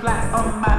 flat on my